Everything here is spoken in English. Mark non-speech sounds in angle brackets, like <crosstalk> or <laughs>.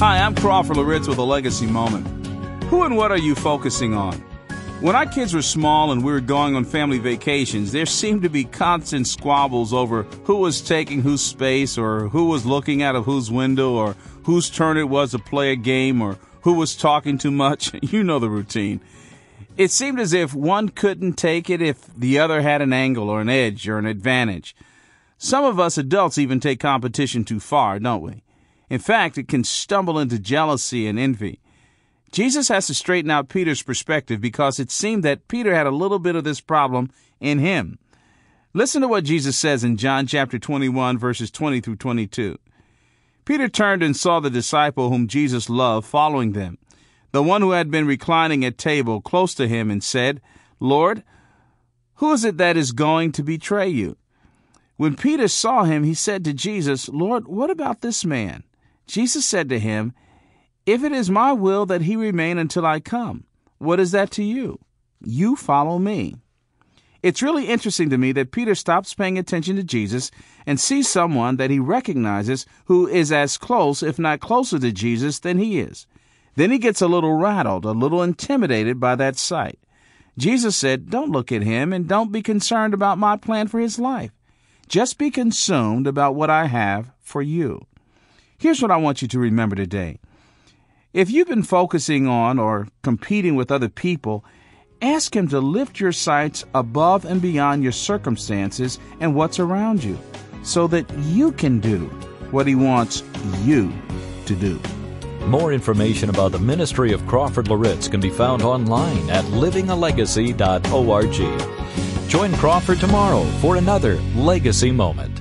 Hi, I'm Crawford Loritts with a legacy moment. Who and what are you focusing on? When our kids were small and we were going on family vacations, there seemed to be constant squabbles over who was taking whose space or who was looking out of whose window or whose turn it was to play a game or who was talking too much. <laughs> You know the routine. It seemed as if one couldn't take it if the other had an angle or an edge or an advantage. Some of us adults even take competition too far, don't we? In fact, it can stumble into jealousy and envy. Jesus has to straighten out Peter's perspective because it seemed that Peter had a little bit of this problem in him. Listen to what Jesus says in John chapter 21 verses 20 through 22. Peter turned and saw the disciple whom Jesus loved following them, the one who had been reclining at table close to him and said, Lord, who is it that is going to betray you? When Peter saw him, he said to Jesus, Lord, what about this man? Jesus said to him, If it is my will that he remain until I come, what is that to you? You follow me. It's really interesting to me that Peter stops paying attention to Jesus and sees someone that he recognizes who is as close, if not closer to Jesus than he is. Then he gets a little rattled, a little intimidated by that sight. Jesus said, Don't look at him and don't be concerned about my plan for his life. Just be consumed about what I have for you. Here's what I want you to remember today. If you've been focusing on or competing with other people, ask Him to lift your sights above and beyond your circumstances and what's around you so that you can do what He wants you to do. More information about the ministry of Crawford Loritts can be found online at livingalegacy.org. Join Crawford tomorrow for another Legacy Moment.